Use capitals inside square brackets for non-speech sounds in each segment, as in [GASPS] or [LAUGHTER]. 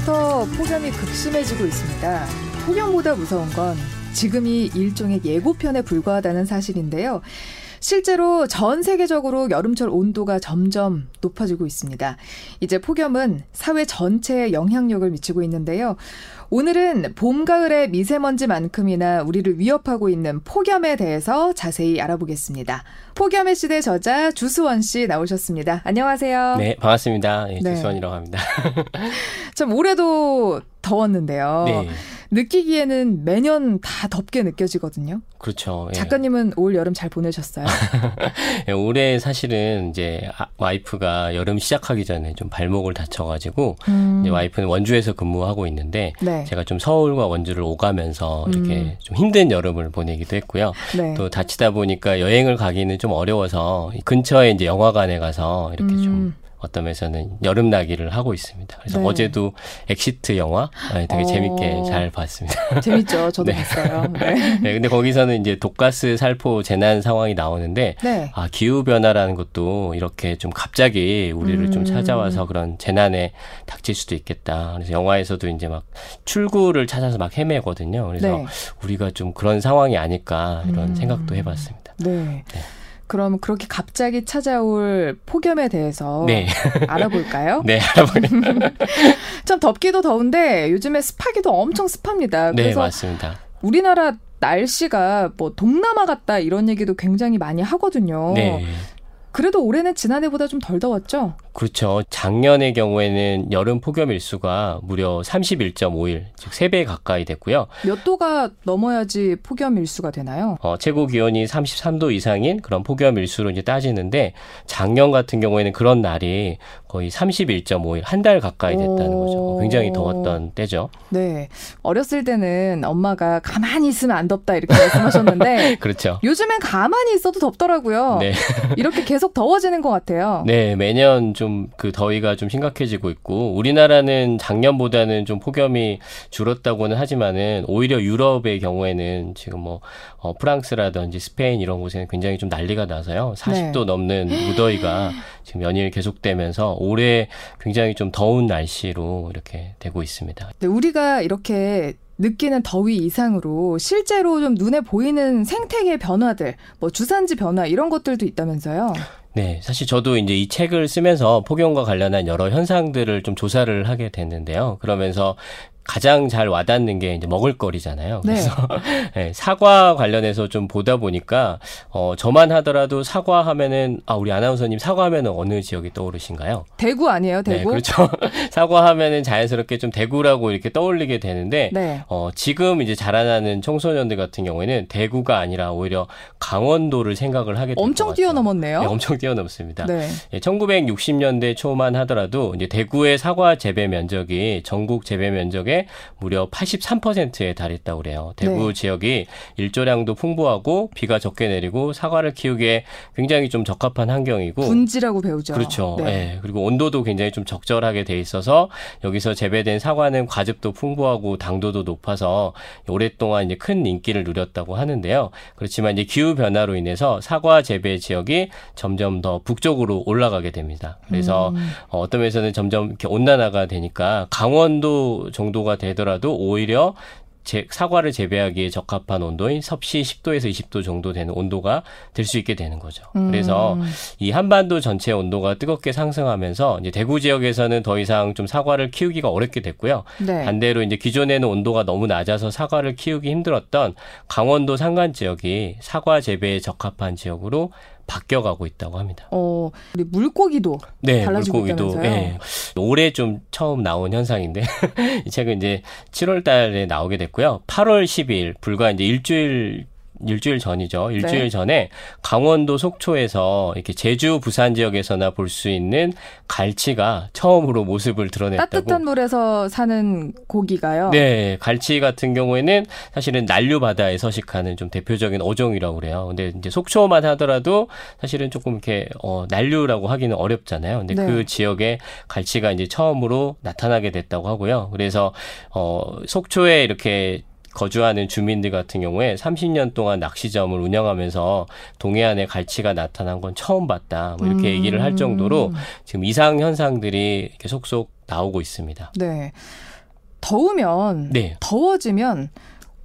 어제부터 폭염이 극심해지고 있습니다. 폭염보다 무서운 건 지금이 일종의 예고편에 불과하다는 사실인데요. 실제로 전 세계적으로 여름철 온도가 점점 높아지고 있습니다. 이제 폭염은 사회 전체에 영향력을 미치고 있는데요. 오늘은 봄, 가을의 미세먼지만큼이나 우리를 위협하고 있는 폭염에 대해서 자세히 알아보겠습니다. 폭염의 시대 저자 주수원 씨 나오셨습니다. 안녕하세요. 네, 반갑습니다. 네, 네. 주수원이라고 합니다. [LAUGHS] 참 올해도 더웠는데요. 네. 느끼기에는 매년 다 덥게 느껴지거든요. 그렇죠. 예. 작가님은 올 여름 잘 보내셨어요? [LAUGHS] 예, 올해 사실은 이제 아, 와이프가 여름 시작하기 전에 좀 발목을 다쳐가지고 음. 이제 와이프는 원주에서 근무하고 있는데 네. 제가 좀 서울과 원주를 오가면서 이렇게 음. 좀 힘든 여름을 보내기도 했고요. 네. 또 다치다 보니까 여행을 가기는 좀 어려워서 근처에 이제 영화관에 가서 이렇게 음. 좀 어떤 면에서는 여름 나기를 하고 있습니다. 그래서 네. 어제도 엑시트 영화 네, 되게 어... 재밌게 잘 봤습니다. [LAUGHS] 재밌죠. 저도 네. 봤어요. [LAUGHS] 네. 네. 근데 거기서는 이제 독가스 살포 재난 상황이 나오는데 네. 아 기후 변화라는 것도 이렇게 좀 갑자기 우리를 음... 좀 찾아와서 그런 재난에 닥칠 수도 있겠다. 그래서 영화에서도 이제 막 출구를 찾아서 막 헤매거든요. 그래서 네. 우리가 좀 그런 상황이 아닐까 이런 음... 생각도 해봤습니다. 네. 네. 그럼 그렇게 갑자기 찾아올 폭염에 대해서 네. 알아볼까요? [LAUGHS] 네, 알아볼까요? [LAUGHS] 참 덥기도 더운데 요즘에 습하기도 엄청 습합니다. 네, 맞습니다. 우리나라 날씨가 뭐 동남아 같다 이런 얘기도 굉장히 많이 하거든요. 네. 그래도 올해는 지난해보다 좀 덜 더웠죠? 그렇죠. 작년의 경우에는 여름 폭염 일수가 무려 31.5일, 즉 3배 가까이 됐고요. 몇 도가 넘어야지 폭염 일수가 되나요? 어, 최고 기온이 33도 이상인 그런 폭염 일수로 이제 따지는데 작년 같은 경우에는 그런 날이 거의 31.5일, 한 달 가까이 됐다는 거죠. 굉장히 더웠던 때죠. 네. 어렸을 때는 엄마가 가만히 있으면 안 덥다 이렇게 말씀하셨는데 [LAUGHS] 그렇죠. 요즘엔 가만히 있어도 덥더라고요. 네. 이렇게 계속 더워지는 것 같아요. 네, 매년 좀그 더위가 좀 심각해지고 있고 우리나라는 작년보다는 좀 폭염이 줄었다고는 하지만은 오히려 유럽의 경우에는 지금 뭐 어, 프랑스라든지 스페인 이런 곳에는 굉장히 좀 난리가 나서요. 40도 네. 넘는 무더위가 지금 연일 계속되면서 올해 굉장히 좀 더운 날씨로 이렇게 되고 있습니다. 네, 우리가 이렇게 느끼는 더위 이상으로 실제로 좀 눈에 보이는 생태계 변화들, 뭐 주산지 변화 이런 것들도 있다면서요? 네, 사실 저도 이제 이 책을 쓰면서 폭염과 관련한 여러 현상들을 좀 조사를 하게 됐는데요. 그러면서 가장 잘 와닿는 게 이제 먹을거리잖아요. 네. 그래서 [LAUGHS] 네, 사과 관련해서 좀 보다 보니까 어 저만 하더라도 사과 하면은 아 우리 아나운서님 사과 하면은 어느 지역이 떠오르신가요? 대구 아니에요, 네, 대구? 네, 그렇죠. [LAUGHS] 사과 하면은 자연스럽게 좀 대구라고 이렇게 떠올리게 되는데 네. 어 지금 이제 자라나는 청소년들 같은 경우에는 대구가 아니라 오히려 강원도를 생각을 하게 될것 엄청 뛰어넘었네요. 네, 엄청 뛰어넘습니다. 네. 1960년대 초만 하더라도 이제 대구의 사과 재배 면적이 전국 재배 면적의 무려 83%에 달했다고 그래요. 대구 네. 지역이 일조량도 풍부하고 비가 적게 내리고 사과를 키우기에 굉장히 좀 적합한 환경이고 분지라고 배우죠. 그렇죠. 네. 네. 그리고 온도도 굉장히 좀 적절하게 돼 있어서 여기서 재배된 사과는 과즙도 풍부하고 당도도 높아서 오랫동안 이제 큰 인기를 누렸다고 하는데요. 그렇지만 이제 기후 변화로 인해서 사과 재배 지역이 점점 더 북쪽으로 올라가게 됩니다. 그래서 음. 어떤 면에서는 점점 이렇게 온난화가 되니까 강원도 정도가 정도가 되더라도 오히려 제, 사과를 재배하기에 적합한 온도인 섭씨 10도에서 20도 정도 되는 온도가 될 수 있게 되는 거죠. 음. 그래서 이 한반도 전체 온도가 뜨겁게 상승하면서 이제 대구 지역에서는 더 이상 좀 사과를 키우기가 어렵게 됐고요. 네. 반대로 이제 기존에는 온도가 너무 낮아서 사과를 키우기 힘들었던 강원도 산간 지역이 사과 재배에 적합한 지역으로 바뀌어가고 있다고 합니다. 어, 우리 물고기도 네, 달라지고 물고기도 있다면서요? 네. 올해 좀 처음 나온 현상인데 [LAUGHS] 이 책은 이제 7월 달에 나오게 됐고요. 8월 10일 불과 이제 일주일 일주일 전이죠. 일주일 네. 전에 강원도 속초에서 이렇게 제주 부산 지역에서나 볼 수 있는 갈치가 처음으로 모습을 드러냈다고. 따뜻한 물에서 사는 고기가요? 네, 갈치 같은 경우에는 사실은 난류 바다에 서식하는 좀 대표적인 어종이라고 그래요. 근데 이제 속초만 하더라도 사실은 조금 이렇게 어 난류라고 하기는 어렵잖아요. 근데 네. 그 지역에 갈치가 이제 처음으로 나타나게 됐다고 하고요. 그래서 어 속초에 이렇게 거주하는 주민들 같은 경우에 30년 동안 낚시점을 운영하면서 동해안에 갈치가 나타난 건 처음 봤다. 뭐 이렇게 음. 얘기를 할 정도로 지금 이상 현상들이 이렇게 속속 나오고 있습니다. 네. 더우면 네. 더워지면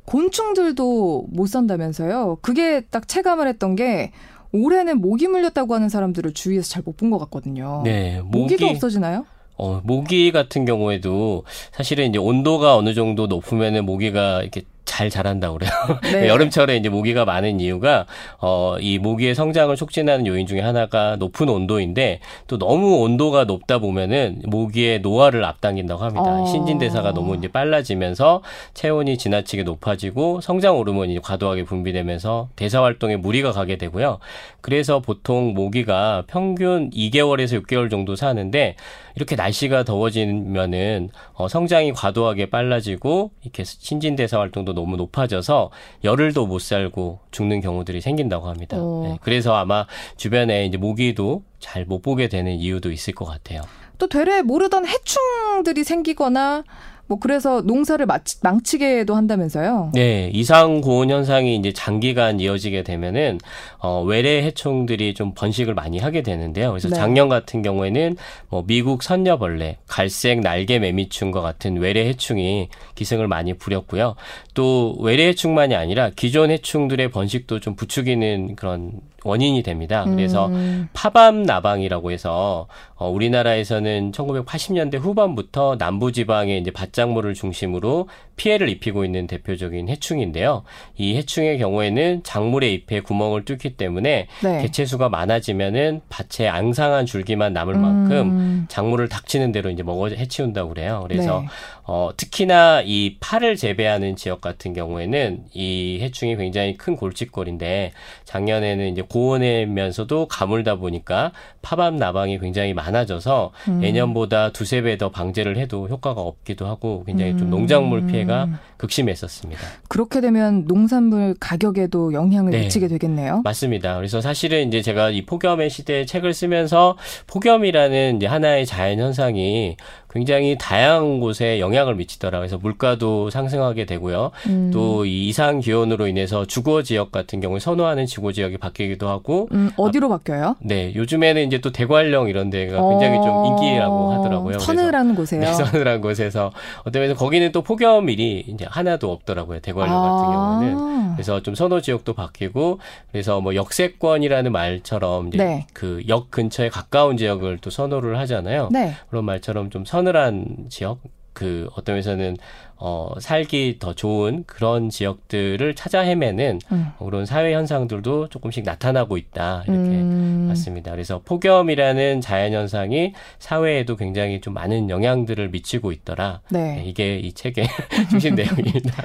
곤충들도 못 산다면서요. 그게 딱 체감을 했던 게 올해는 모기 물렸다고 하는 사람들을 주위에서 잘 못 본 것 같거든요. 네, 모기... 모기도 없어지나요? 어, 모기 같은 경우에도 사실은 이제 온도가 어느 정도 높으면은 모기가 이렇게 잘 자란다고 그래요. [LAUGHS] 네. 여름철에 이제 모기가 많은 이유가 어, 이 모기의 성장을 촉진하는 요인 중에 하나가 높은 온도인데 또 너무 온도가 높다 보면은 모기의 노화를 앞당긴다고 합니다. 어. 신진대사가 너무 이제 빨라지면서 체온이 지나치게 높아지고 성장 호르몬이 과도하게 분비되면서 대사 활동에 무리가 가게 되고요. 그래서 보통 모기가 평균 2개월에서 6개월 정도 사는데 이렇게 날씨가 더워지면은 어, 성장이 과도하게 빨라지고 이렇게 신진대사 활동도 너무 높아져서 열흘도 못 살고 죽는 경우들이 생긴다고 합니다. 어. 네, 그래서 아마 주변에 이제 모기도 잘 못 보게 되는 이유도 있을 것 같아요. 또 되레 모르던 해충들이 생기거나 뭐 그래서 농사를 망치게도 한다면서요? 네, 이상 고온 현상이 이제 장기간 이어지게 되면은 어 외래 해충들이 좀 번식을 많이 하게 되는데요. 그래서 네. 작년 같은 경우에는 뭐 미국 선녀벌레, 갈색 날개 매미충과 같은 외래 해충이 기승을 많이 부렸고요. 또 외래 해충만이 아니라 기존 해충들의 번식도 좀 부추기는 그런 원인이 됩니다. 그래서 음. 파밤 나방이라고 해서 어, 우리나라에서는 1980년대 후반부터 남부 지방의 이제 밭 작물을 중심으로 피해를 입히고 있는 대표적인 해충인데요. 이 해충의 경우에는 작물의 잎에 구멍을 뚫기 때문에 네. 개체수가 많아지면은 밭에 앙상한 줄기만 남을 만큼 음. 작물을 닥치는 대로 이제 먹어 해치운다고 그래요. 그래서 네. 어, 특히나 이 파를 재배하는 지역 같은 경우에는 이 해충이 굉장히 큰 골칫거리인데 작년에는 이제 고온이면서도 가물다 보니까 파밤 나방이 굉장히 많아져서 음. 예년보다 두세 배 더 방제를 해도 효과가 없기도 하고 굉장히 좀 농작물 피해가 음. 극심했었습니다. 그렇게 되면 농산물 가격에도 영향을 네. 미치게 되겠네요. 맞습니다. 그래서 사실은 이제 제가 이 폭염의 시대에 책을 쓰면서 폭염이라는 이제 하나의 자연 현상이 굉장히 다양한 곳에 영향을 미치더라. 그래서 물가도 상승하게 되고요. 음. 또이 이상 기온으로 인해서 주거 지역 같은 경우에 선호하는 주거 지역이 바뀌기도 하고 음, 어디로 아, 바뀌어요? 네, 요즘에는 이제 또 대관령 이런 데가 굉장히 어... 좀 인기라고 하더라고요. 서늘한 곳에요. 네, [LAUGHS] 서늘한 곳에서 어떤 면에서 거기는 또 폭염일이 이제 하나도 없더라고요. 대관령 아... 같은 경우는 그래서 좀 선호 지역도 바뀌고 그래서 뭐 역세권이라는 말처럼 이제 네. 그역 근처에 가까운 지역을 또 선호를 하잖아요. 네. 그런 말처럼 좀 선. 서늘한 지역 그 어떤 면에서는 어 살기 더 좋은 그런 지역들을 찾아 헤매는 음. 그런 사회 현상들도 조금씩 나타나고 있다 이렇게 음. 봤습니다. 그래서 폭염이라는 자연 현상이 사회에도 굉장히 좀 많은 영향들을 미치고 있더라. 네. 네 이게 이 책의 [LAUGHS] 중심 [LAUGHS] 내용입니다.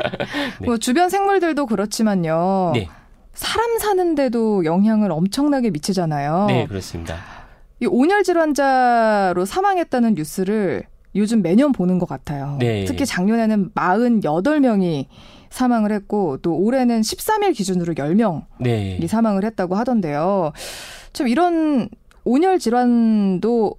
네. 뭐 주변 생물들도 그렇지만요. 네. 사람 사는데도 영향을 엄청나게 미치잖아요. 네, 그렇습니다. 이 온열 질환자로 사망했다는 뉴스를 요즘 매년 보는 것 같아요. 네. 특히 작년에는 48명이 사망을 했고 또 올해는 13일 기준으로 10명이 네. 사망을 했다고 하던데요. 좀 이런 온열 질환도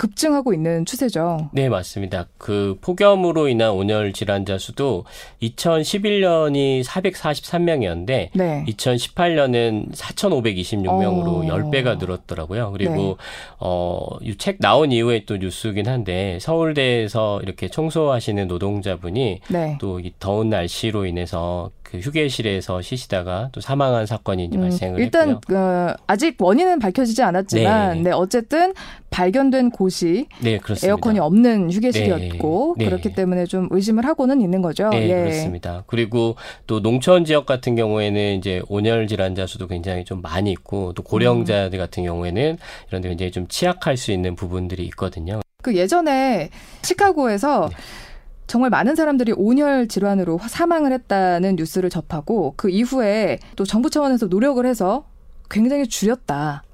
급증하고 있는 추세죠. 네, 맞습니다. 그 폭염으로 인한 온열 질환자 수도 2011년이 443명이었는데 네. 2018년은 4,526명으로 어. 10배가 늘었더라고요. 그리고 네. 어, 이 책 나온 이후에 또 뉴스긴 한데 서울대에서 이렇게 청소하시는 노동자분이 네. 또이 더운 날씨로 인해서 그 휴게실에서 쉬시다가 또 사망한 사건이 이제 음, 발생을 일단 했고요. 어, 아직 원인은 밝혀지지 않았지만 네. 네 어쨌든 발견된 곳이 네, 에어컨이 없는 휴게실이었고 네. 네. 그렇기 때문에 좀 의심을 하고는 있는 거죠. 네, 예. 그렇습니다. 그리고 또 농촌 지역 같은 경우에는 이제 온열 질환자 수도 굉장히 좀 많이 있고 또 고령자들 음. 같은 경우에는 이런 데 굉장히 좀 취약할 수 있는 부분들이 있거든요. 그 예전에 시카고에서 네. 정말 많은 사람들이 온열 질환으로 사망을 했다는 뉴스를 접하고 그 이후에 또 정부 차원에서 노력을 해서 굉장히 줄였다.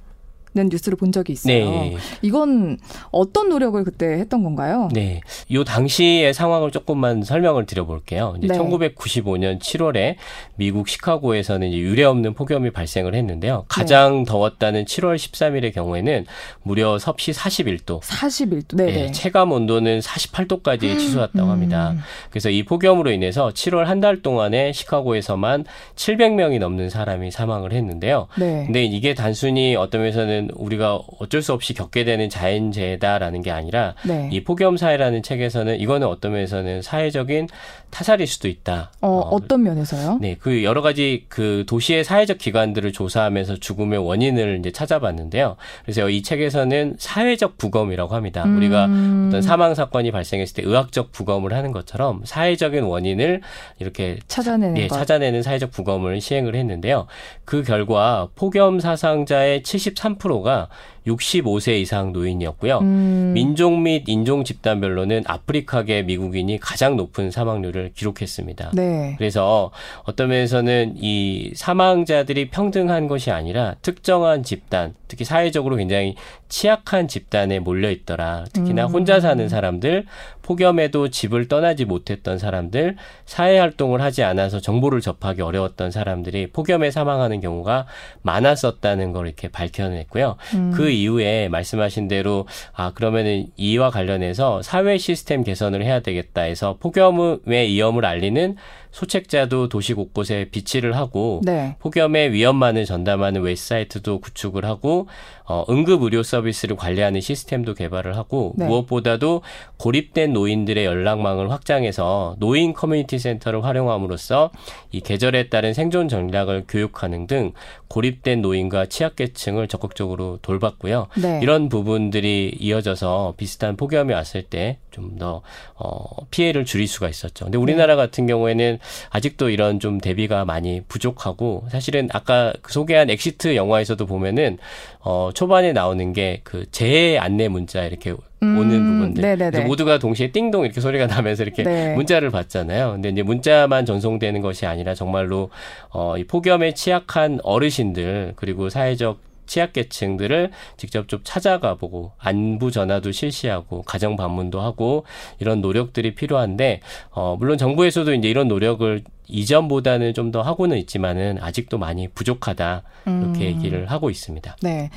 는 뉴스를 본 적이 있어요. 네. 이건 어떤 노력을 그때 했던 건가요? 네. 요 당시의 상황을 조금만 설명을 드려볼게요. 이제 네. 1995년 7월에 미국 시카고에서는 유례 없는 폭염이 발생을 했는데요. 가장 네. 더웠다는 7월 13일의 경우에는 무려 섭씨 41도. 41도. 네. 네. 체감 온도는 48도까지 음. 치솟았다고 합니다. 음. 그래서 이 폭염으로 인해서 7월 한 달 동안에 시카고에서만 700명이 넘는 사람이 사망을 했는데요. 네. 근데 이게 단순히 어떤 면에서는 이거는 우리가 어쩔 수 없이 겪게 되는 자연재해다라는 게 아니라 네. 이 폭염 사회라는 책에서는 이거는 어떤 면에서는 사회적인 타살일 수도 있다. 어, 어 떤 면에서요? 네, 그 여러 가지 그 도시의 사회적 기관들을 조사하면서 죽음의 원인을 이제 찾아봤는데요. 그래서 이 책에서는 사회적 부검이라고 합니다. 우리가 음. 어떤 사망 사건이 발생했을 때 의학적 부검을 하는 것처럼 사회적인 원인을 이렇게 찾아내는 예, 것. 찾아내는 사회적 부검을 시행을 했는데요. 그 결과 폭염 사상자의 73%가 65세 이상 노인이었고요. 음. 민족 및 인종 집단별로는 아프리카계 미국인이 가장 높은 사망률을 기록했습니다. 네. 그래서 어떤 면에서는 이 사망자들이 평등한 것이 아니라 특정한 집단, 특히 사회적으로 굉장히 취약한 집단에 몰려 있더라. 특히나 음. 혼자 사는 사람들, 폭염에도 집을 떠나지 못했던 사람들, 사회 활동을 하지 않아서 정보를 접하기 어려웠던 사람들이 폭염에 사망하는 경우가 많았었다는 걸 이렇게 밝혀냈고요. 음. 그 이후에 말씀하신 대로 아 그러면은 이와 관련해서 사회 시스템 개선을 해야 되겠다 해서 폭염의 위험을 알리는 소책자도 도시 곳곳에 비치를 하고 네. 폭염의 위험만을 전담하는 웹사이트도 구축을 하고 어, 응급 의료 서비스를 관리하는 시스템도 개발을 하고 네. 무엇보다도 고립된 노인들의 연락망을 확장해서 노인 커뮤니티 센터를 활용함으로써 이 계절에 따른 생존 전략을 교육하는 등 고립된 노인과 취약계층을 적극적으로 돌봤고요. 네. 이런 부분들이 이어져서 비슷한 폭염이 왔을 때 좀 더 어, 피해를 줄일 수가 있었죠. 근데 우리나라 같은 경우에는 아직도 이런 좀 대비가 많이 부족하고 사실은 아까 그 소개한 엑시트 영화에서도 보면은 어, 초반에 나오는 게 그 재해 안내 문자 이렇게 음, 오는 부분들 모두가 동시에 띵동 이렇게 소리가 [LAUGHS] 나면서 이렇게 네. 문자를 받잖아요. 근데 이제 문자만 전송되는 것이 아니라 정말로 어, 이 폭염에 취약한 어르신들 그리고 사회적 취약계층들을 직접 좀 찾아가 보고 안부 전화도 실시하고 가정 방문도 하고 이런 노력들이 필요한데 어 물론 정부에서도 이제 이런 노력을 이전보다는 좀 더 하고는 있지만은 아직도 많이 부족하다 이렇게 음. 얘기를 하고 있습니다. 네.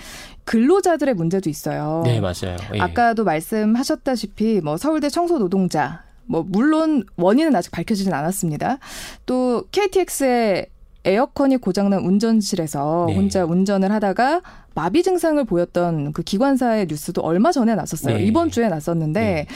근로자들의 문제도 있어요. 네 맞아요. 예. 아까도 말씀하셨다시피 뭐 서울대 청소 노동자 뭐 물론 원인은 아직 밝혀지진 않았습니다. 또 KTX의 에어컨이 고장난 운전실에서 네. 혼자 운전을 하다가 마비 증상을 보였던 그 기관사의 뉴스도 얼마 전에 났었어요. 네. 이번 주에 났었는데 네.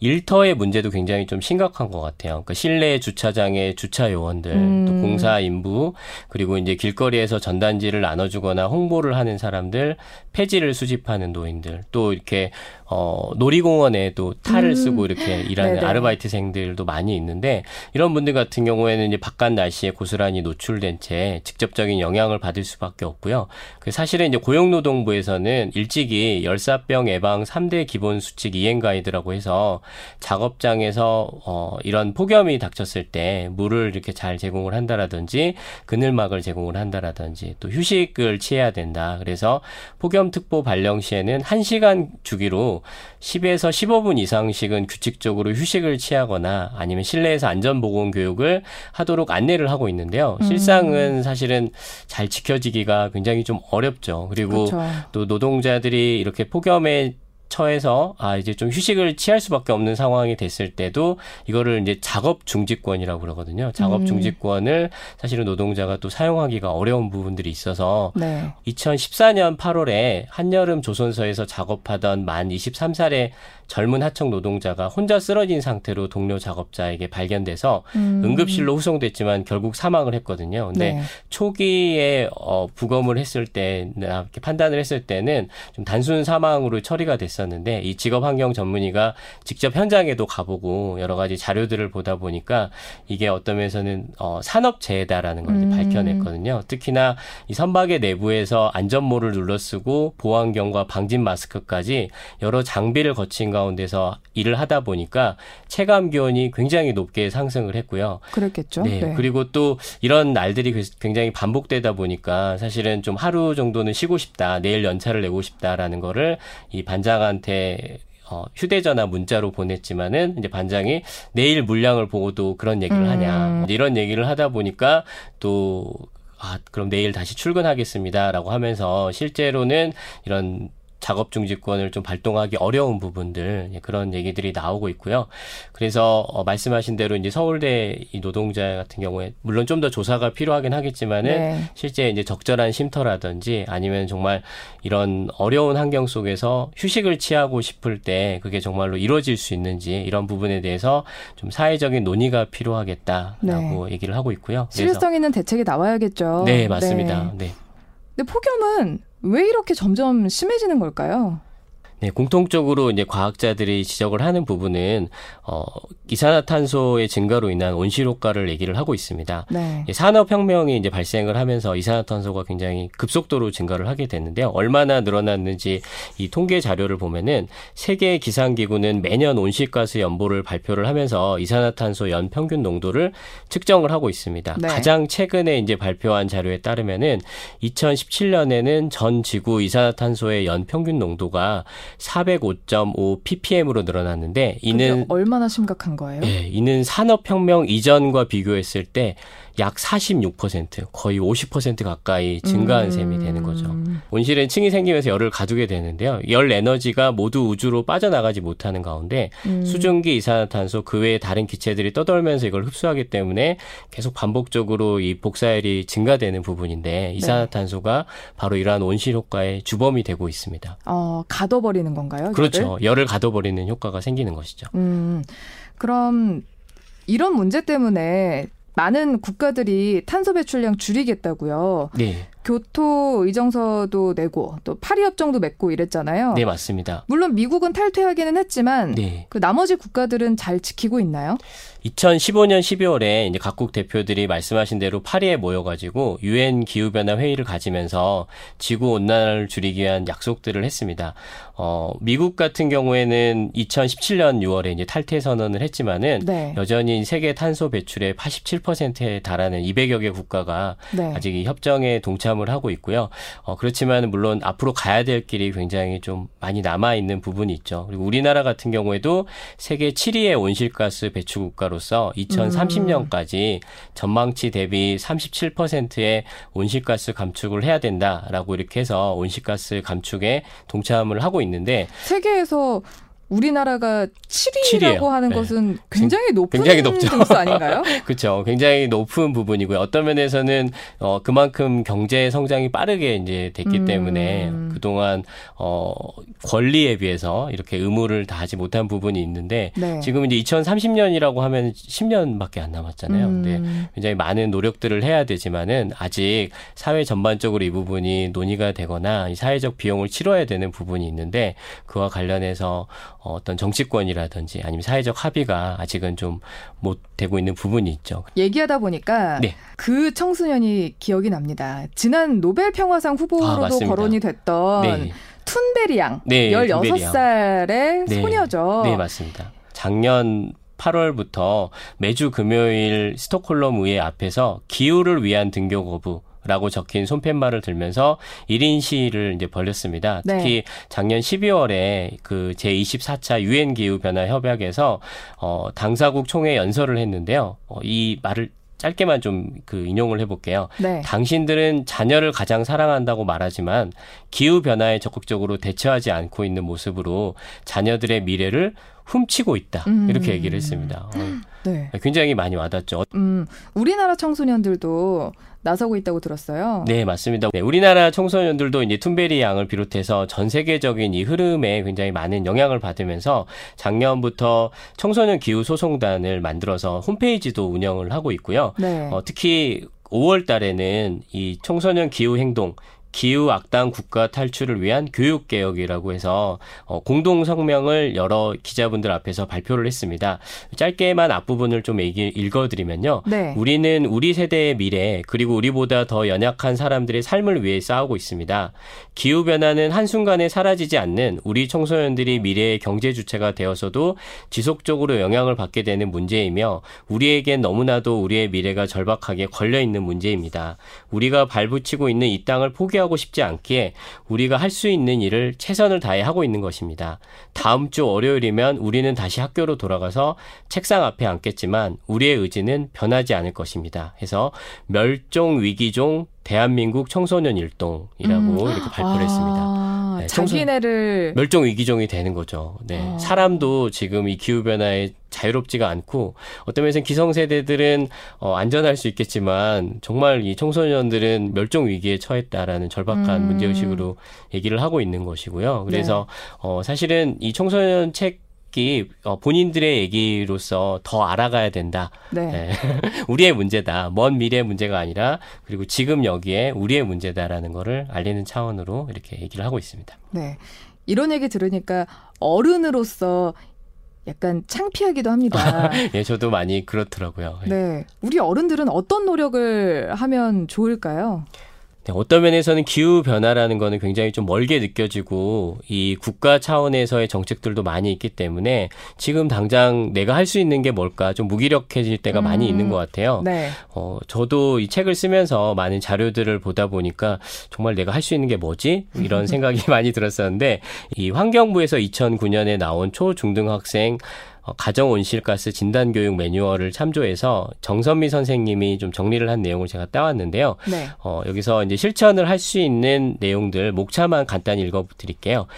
일터의 문제도 굉장히 좀 심각한 것 같아요. 그러니까 실내 주차장의 주차 요원들, 음. 또 공사 인부, 그리고 이제 길거리에서 전단지를 나눠주거나 홍보를 하는 사람들, 폐지를 수집하는 노인들, 또 이렇게 어 놀이공원에도 탈을 음. 쓰고 이렇게 일하는 네네. 아르바이트생들도 많이 있는데 이런 분들 같은 경우에는 이제 바깥 날씨에 고스란히 노출된 채 직접적인 영향을 받을 수밖에 없고요. 그 사실은 이제 고용노동부에서는 일찍이 열사병 예방 3대 기본 수칙 이행 가이드라고 해서 작업장에서 어 이런 폭염이 닥쳤을 때 물을 이렇게 잘 제공을 한다라든지 그늘막을 제공을 한다라든지 또 휴식을 취해야 된다. 그래서 폭염 특보 발령 시에는 1시간 주기로 10에서 15분 이상씩은 규칙적으로 휴식을 취하거나 아니면 실내에서 안전보건 교육을 하도록 안내를 하고 있는데요. 실상은 사실은 잘 지켜지기가 굉장히 좀 어렵죠. 그리고 그렇죠. 또 노동자들이 이렇게 폭염에 처해서 아 이제 좀 휴식을 취할 수밖에 없는 상황이 됐을 때도 이거를 이제 작업 중지권이라고 그러거든요. 작업 음. 중지권을 사실은 노동자가 또 사용하기가 어려운 부분들이 있어서 네. 2014년 8월에 한여름 조선소에서 작업하던 만 23살의 젊은 하청 노동자가 혼자 쓰러진 상태로 동료 작업자에게 발견돼서 음. 응급실로 후송됐지만 결국 사망을 했거든요. 근데 네. 초기에 어 부검을 했을 때 이렇게 판단을 했을 때는 좀 단순 사망으로 처리가 됐었는데 이 직업 환경 전문의가 직접 현장에도 가보고 여러 가지 자료들을 보다 보니까 이게 어떤 면에서는 어 산업 재해다라는 걸 음. 밝혀냈거든요. 특히나 이 선박의 내부에서 안전모를 눌러쓰고 보안경과 방진 마스크까지 여러 장비를 거친 가 운데서 일을 하다 보니까 체감 기온이 굉장히 높게 상승을 했고요. 그랬겠죠. 네, 그리고 또 이런 날들이 그- 굉장히 반복되다 보니까 사실은 좀 하루 정도는 쉬고 싶다, 내일 연차를 내고 싶다라는 거를 이 반장한테 어, 휴대전화 문자로 보냈지만은 이제 반장이 내일 물량을 보고도 그런 얘기를 음. 하냐 이런 얘기를 하다 보니까 또 아, 그럼 내일 다시 출근하겠습니다라고 하면서 실제로는 이런 작업 중지권을 좀 발동하기 어려운 부분들 예, 그런 얘기들이 나오고 있고요. 그래서 어, 말씀하신 대로 이제 서울대 이 노동자 같은 경우에 물론 좀 더 조사가 필요하긴 하겠지만은 네. 실제 이제 적절한 쉼터라든지 아니면 정말 이런 어려운 환경 속에서 휴식을 취하고 싶을 때 그게 정말로 이루어질 수 있는지 이런 부분에 대해서 좀 사회적인 논의가 필요하겠다라고 네. 얘기를 하고 있고요. 실효성 있는 대책이 나와야겠죠. 네, 맞습니다. 네. 네. 근데 폭염은 왜 이렇게 점점 심해지는 걸까요? 네, 공통적으로 이제 과학자들이 지적을 하는 부분은 어 이산화탄소의 증가로 인한 온실 효과를 얘기를 하고 있습니다. 네. 산업 혁명이 이제 발생을 하면서 이산화탄소가 굉장히 급속도로 증가를 하게 됐는데요. 얼마나 늘어났는지 이 통계 자료를 보면은 세계 기상 기구는 매년 온실가스 연보를 발표를 하면서 이산화탄소 연 평균 농도를 측정을 하고 있습니다. 네. 가장 최근에 이제 발표한 자료에 따르면은 2017년에는 전 지구 이산화탄소의 연 평균 농도가 405.5 ppm으로 늘어났는데 이는 얼마나 심각한 거예요? 예, 이는 산업혁명 이전과 비교했을 때 약 46% 거의 50% 가까이 증가한 음. 셈이 되는 거죠. 온실은 층이 생기면서 열을 가두게 되는데요. 열 에너지가 모두 우주로 빠져나가지 못하는 가운데 음. 수증기 이산화탄소 그 외에 다른 기체들이 떠돌면서 이걸 흡수하기 때문에 계속 반복적으로 이 복사열이 증가되는 부분인데 네. 이산화탄소가 네. 바로 이러한 온실 효과의 주범이 되고 있습니다. 어, 가둬버리는 건가요? 그렇죠. 열을 가둬버리는 효과가 생기는 것이죠. 음, 그럼 이런 문제 때문에 많은 국가들이 탄소 배출량 줄이겠다고요. 네. 교토 의정서도 내고 또 파리 협정도 맺고 이랬잖아요. 네, 맞습니다. 물론 미국은 탈퇴하기는 했지만 네. 그 나머지 국가들은 잘 지키고 있나요? 2015년 12월에 이제 각국 대표들이 말씀하신 대로 파리에 모여가지고 유엔 기후 변화 회의를 가지면서 지구 온난화를 줄이기 위한 약속들을 했습니다. 어, 미국 같은 경우에는 2017년 6월에 이제 탈퇴 선언을 했지만은 네. 여전히 세계 탄소 배출의 87%에 달하는 200여 개 국가가 네. 아직 이 협정에 동참 을 하고 있고요. 어, 그렇지만 물론 앞으로 가야 될 길이 굉장히 좀 많이 남아 있는 부분이 있죠. 그리고 우리나라 같은 경우에도 세계 7위의 온실가스 배출 국가로서 2030년까지 음. 전망치 대비 37%의 온실가스 감축을 해야 된다라고 이렇게 해서 온실가스 감축에 동참을 하고 있는 있는데 세계에서 우리나라가 7위라고 7위예요. 하는 네. 것은 굉장히 높은 굉장히 높죠. 점수 아닌가요? [LAUGHS] 그렇죠. 굉장히 높은 부분이고요. 어떤 면에서는 어 그만큼 경제 성장이 빠르게 이제 됐기 음. 때문에 그동안 어 권리에 비해서 이렇게 의무를 다하지 못한 부분이 있는데 네. 지금 이제 2030년이라고 하면 10년밖에 안 남았잖아요. 음. 근데 굉장히 많은 노력들을 해야 되지만은 아직 사회 전반적으로 이 부분이 논의가 되거나 사회적 비용을 치러야 되는 부분이 있는데 그와 관련해서 어, 어떤 정치권이라든지 아니면 사회적 합의가 아직은 좀 못 되고 있는 부분이 있죠. 얘기하다 보니까 네. 그 청소년이 기억이 납니다. 지난 노벨 평화상 후보로도 아, 거론이 됐던 네. 툰베리 양, 네, 16살의 네. 소녀죠. 네, 맞습니다. 작년 8월부터 매주 금요일 스톡홀름 의회 앞에서 기후를 위한 등교 거부 라고 적힌 손팻말을 들면서 1인 시위를 이제 벌였습니다. 네. 특히 작년 12월에 그 제24차 유엔 기후 변화 협약에서 어 당사국 총회 연설을 했는데요. 어, 이 말을 짧게만 좀 그 인용을 해볼게요. 네. 당신들은 자녀를 가장 사랑한다고 말하지만 기후 변화에 적극적으로 대처하지 않고 있는 모습으로 자녀들의 미래를 훔치고 있다. 음. 이렇게 얘기를 했습니다. 어. [GASPS] 네. 굉장히 많이 와닿죠. 음, 우리나라 청소년들도 나서고 있다고 들었어요. 네, 맞습니다. 네, 우리나라 청소년들도 이제 툰베리 양을 비롯해서 전 세계적인 이 흐름에 굉장히 많은 영향을 받으면서 작년부터 청소년 기후 소송단을 만들어서 홈페이지도 운영을 하고 있고요. 네. 어, 특히 5월 달에는 이 청소년 기후 행동 기후 악당 국가 탈출을 위한 교육 개혁이라고 해서 어, 공동 성명을 여러 기자분들 앞에서 발표를 했습니다. 짧게만 앞부분을 좀 얘기, 읽어드리면요. 네. 우리는 우리 세대의 미래 그리고 우리보다 더 연약한 사람들의 삶을 위해 싸우고 있습니다. 기후 변화는 한 순간에 사라지지 않는 우리 청소년들이 미래의 경제 주체가 되어서도 지속적으로 영향을 받게 되는 문제이며 우리에겐 너무나도 우리의 미래가 절박하게 걸려 있는 문제입니다. 우리가 발붙이고 있는 이 땅을 포기 포기하고 싶지 않기에 우리가 할 수 있는 일을 최선을 다해 하고 있는 것입니다. 다음 주 월요일이면 우리는 다시 학교로 돌아가서 책상 앞에 앉겠지만 우리의 의지는 변하지 않을 것입니다. 해서 멸종 위기종 대한민국 청소년 일동이라고 음. 이렇게 발표를 아, 했습니다. 네, 자기네를 멸종 위기종이 되는 거죠. 네. 아. 사람도 지금 이 기후 변화에 자유롭지가 않고 어떤 면에서는 기성세대들은 어, 안전할 수 있겠지만 정말 이 청소년들은 멸종 위기에 처했다라는 절박한 음. 문제 의식으로 얘기를 하고 있는 것이고요. 그래서 네. 어, 사실은 이 청소년 책 이, 어, 본인들의 얘기로서 더 알아가야 된다. 네. 네. [LAUGHS] 우리의 문제다. 먼 미래의 문제가 아니라 그리고 지금 여기에 우리의 문제다라는 거를 알리는 차원으로 이렇게 얘기를 하고 있습니다. 네. 이런 얘기 들으니까 어른으로서 약간 창피하기도 합니다. [LAUGHS] 예, 저도 많이 그렇더라고요. 예. 네. 우리 어른들은 어떤 노력을 하면 좋을까요? 네, 어떤 면에서는 기후 변화라는 거는 굉장히 좀 멀게 느껴지고 이 국가 차원에서의 정책들도 많이 있기 때문에 지금 당장 내가 할 수 있는 게 뭘까 좀 무기력해질 때가 음. 많이 있는 것 같아요. 네. 어, 저도 이 책을 쓰면서 많은 자료들을 보다 보니까 정말 내가 할 수 있는 게 뭐지? 이런 [LAUGHS] 생각이 많이 들었었는데 이 환경부에서 2009년에 나온 초중등 학생 어, 가정 온실가스 진단 교육 매뉴얼을 참조해서 정선미 선생님이 좀 정리를 한 내용을 제가 따왔는데요. 네. 어, 여기서 이제 실천을 할 수 있는 내용들 목차만 간단히 읽어드릴게요.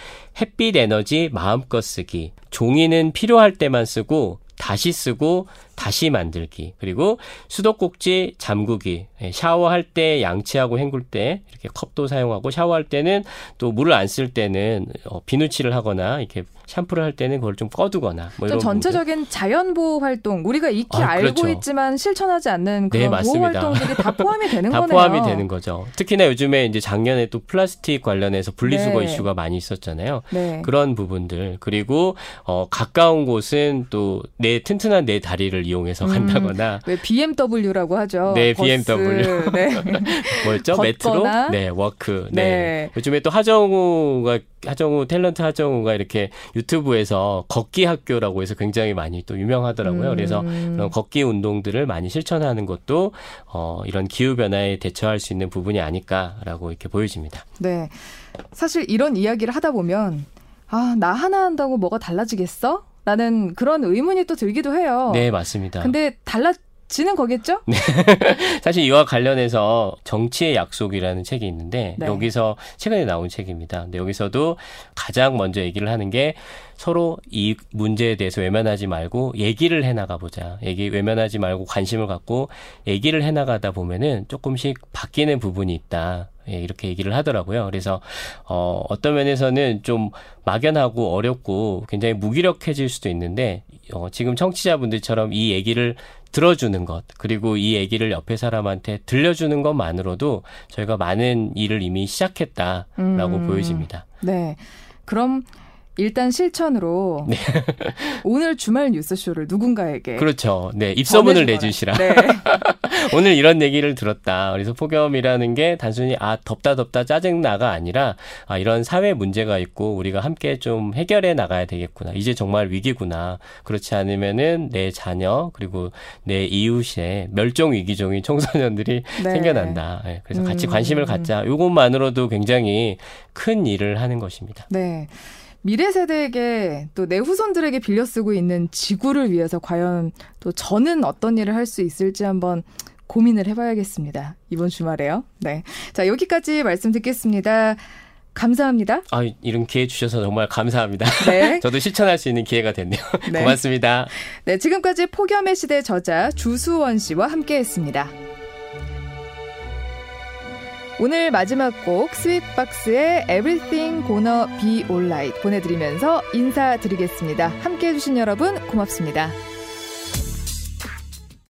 햇빛 에너지 마음껏 쓰기. 종이는 필요할 때만 쓰고 다시 쓰고 다시 만들기. 그리고 수도꼭지 잠그기. 예, 샤워할 때 양치하고 헹굴 때 이렇게 컵도 사용하고 샤워할 때는 또 물을 안 쓸 때는 어, 비누칠을 하거나 이렇게 샴푸를 할 때는 그걸 좀 꺼두거나 뭐 이런 전체적인 부분들. 자연 보호 활동 우리가 익히 아, 알고 그렇죠. 있지만 실천하지 않는 그런 네, 보호 활동들이 다 포함이 [LAUGHS] 되는 다 거네요. 포함이 되는 거죠. 특히나 요즘에 이제 작년에 또 플라스틱 관련해서 분리수거 네. 이슈가 많이 있었잖아요. 네. 그런 부분들 그리고 어, 가까운 곳은 또 내 튼튼한 내 다리를 이용해서 음, 간다거나 왜 BMW라고 하죠. 네, 버스. BMW. 네. [LAUGHS] 뭐였죠? 메트로? 네, walk. 네. 네. 요즘에 또 하정우가 하정우 탤런트 하정우가 이렇게 유튜브에서 걷기 학교라고 해서 굉장히 많이 또 유명하더라고요. 음. 그래서 그런 걷기 운동들을 많이 실천하는 것도 어 이런 기후 변화에 대처할 수 있는 부분이 아닐까라고 이렇게 보여집니다. 네. 사실 이런 이야기를 하다 보면 아, 나 하나 한다고 뭐가 달라지겠어? 라는 그런 의문이 또 들기도 해요. 네, 맞습니다. 근데 달라 지는 거겠죠? 네. [LAUGHS] 사실 이와 관련해서 정치의 약속이라는 책이 있는데 네. 여기서 최근에 나온 책입니다. 근데 여기서도 가장 먼저 얘기를 하는 게 서로 이 문제에 대해서 외면하지 말고 얘기를 해나가 보자. 얘기 외면하지 말고 관심을 갖고 얘기를 해나가다 보면은 조금씩 바뀌는 부분이 있다. 예, 이렇게 얘기를 하더라고요. 그래서 어, 어떤 면에서는 좀 막연하고 어렵고 굉장히 무기력해질 수도 있는데 어, 지금 청취자분들처럼 이 얘기를 들어주는 것, 그리고 이 얘기를 옆에 사람한테 들려주는 것만으로도 저희가 많은 일을 이미 시작했다라고 음, 보여집니다. 네. 그럼 일단 실천으로 네. 오늘 주말 뉴스쇼를 누군가에게 그렇죠. 네 입소문을 내주시라. 네. [LAUGHS] [LAUGHS] 오늘 이런 얘기를 들었다. 그래서 폭염이라는 게 단순히 아 덥다 덥다 짜증 나가 아니라 아 이런 사회 문제가 있고 우리가 함께 좀 해결해 나가야 되겠구나. 이제 정말 위기구나. 그렇지 않으면은 내 자녀 그리고 내 이웃의 멸종 위기종인 청소년들이 네. 생겨난다. 네. 그래서 같이 음. 관심을 갖자. 이것만으로도 굉장히 큰 일을 하는 것입니다. 네. 미래 세대에게 또 내 후손들에게 빌려 쓰고 있는 지구를 위해서 과연 또 저는 어떤 일을 할 수 있을지 한번 고민을 해봐야겠습니다. 이번 주말에요. 네. 자, 여기까지 말씀 듣겠습니다. 감사합니다. 아, 이런 기회 주셔서 정말 감사합니다. 네. [LAUGHS] 저도 실천할 수 있는 기회가 됐네요. [LAUGHS] 네. 고맙습니다. 네, 지금까지 폭염의 시대 저자 주수원 씨와 함께 했습니다. 오늘 마지막 곡 스윗박스의 Everything Gonna Be Alright 보내드리면서 인사드리겠습니다. 함께 해주신 여러분 고맙습니다.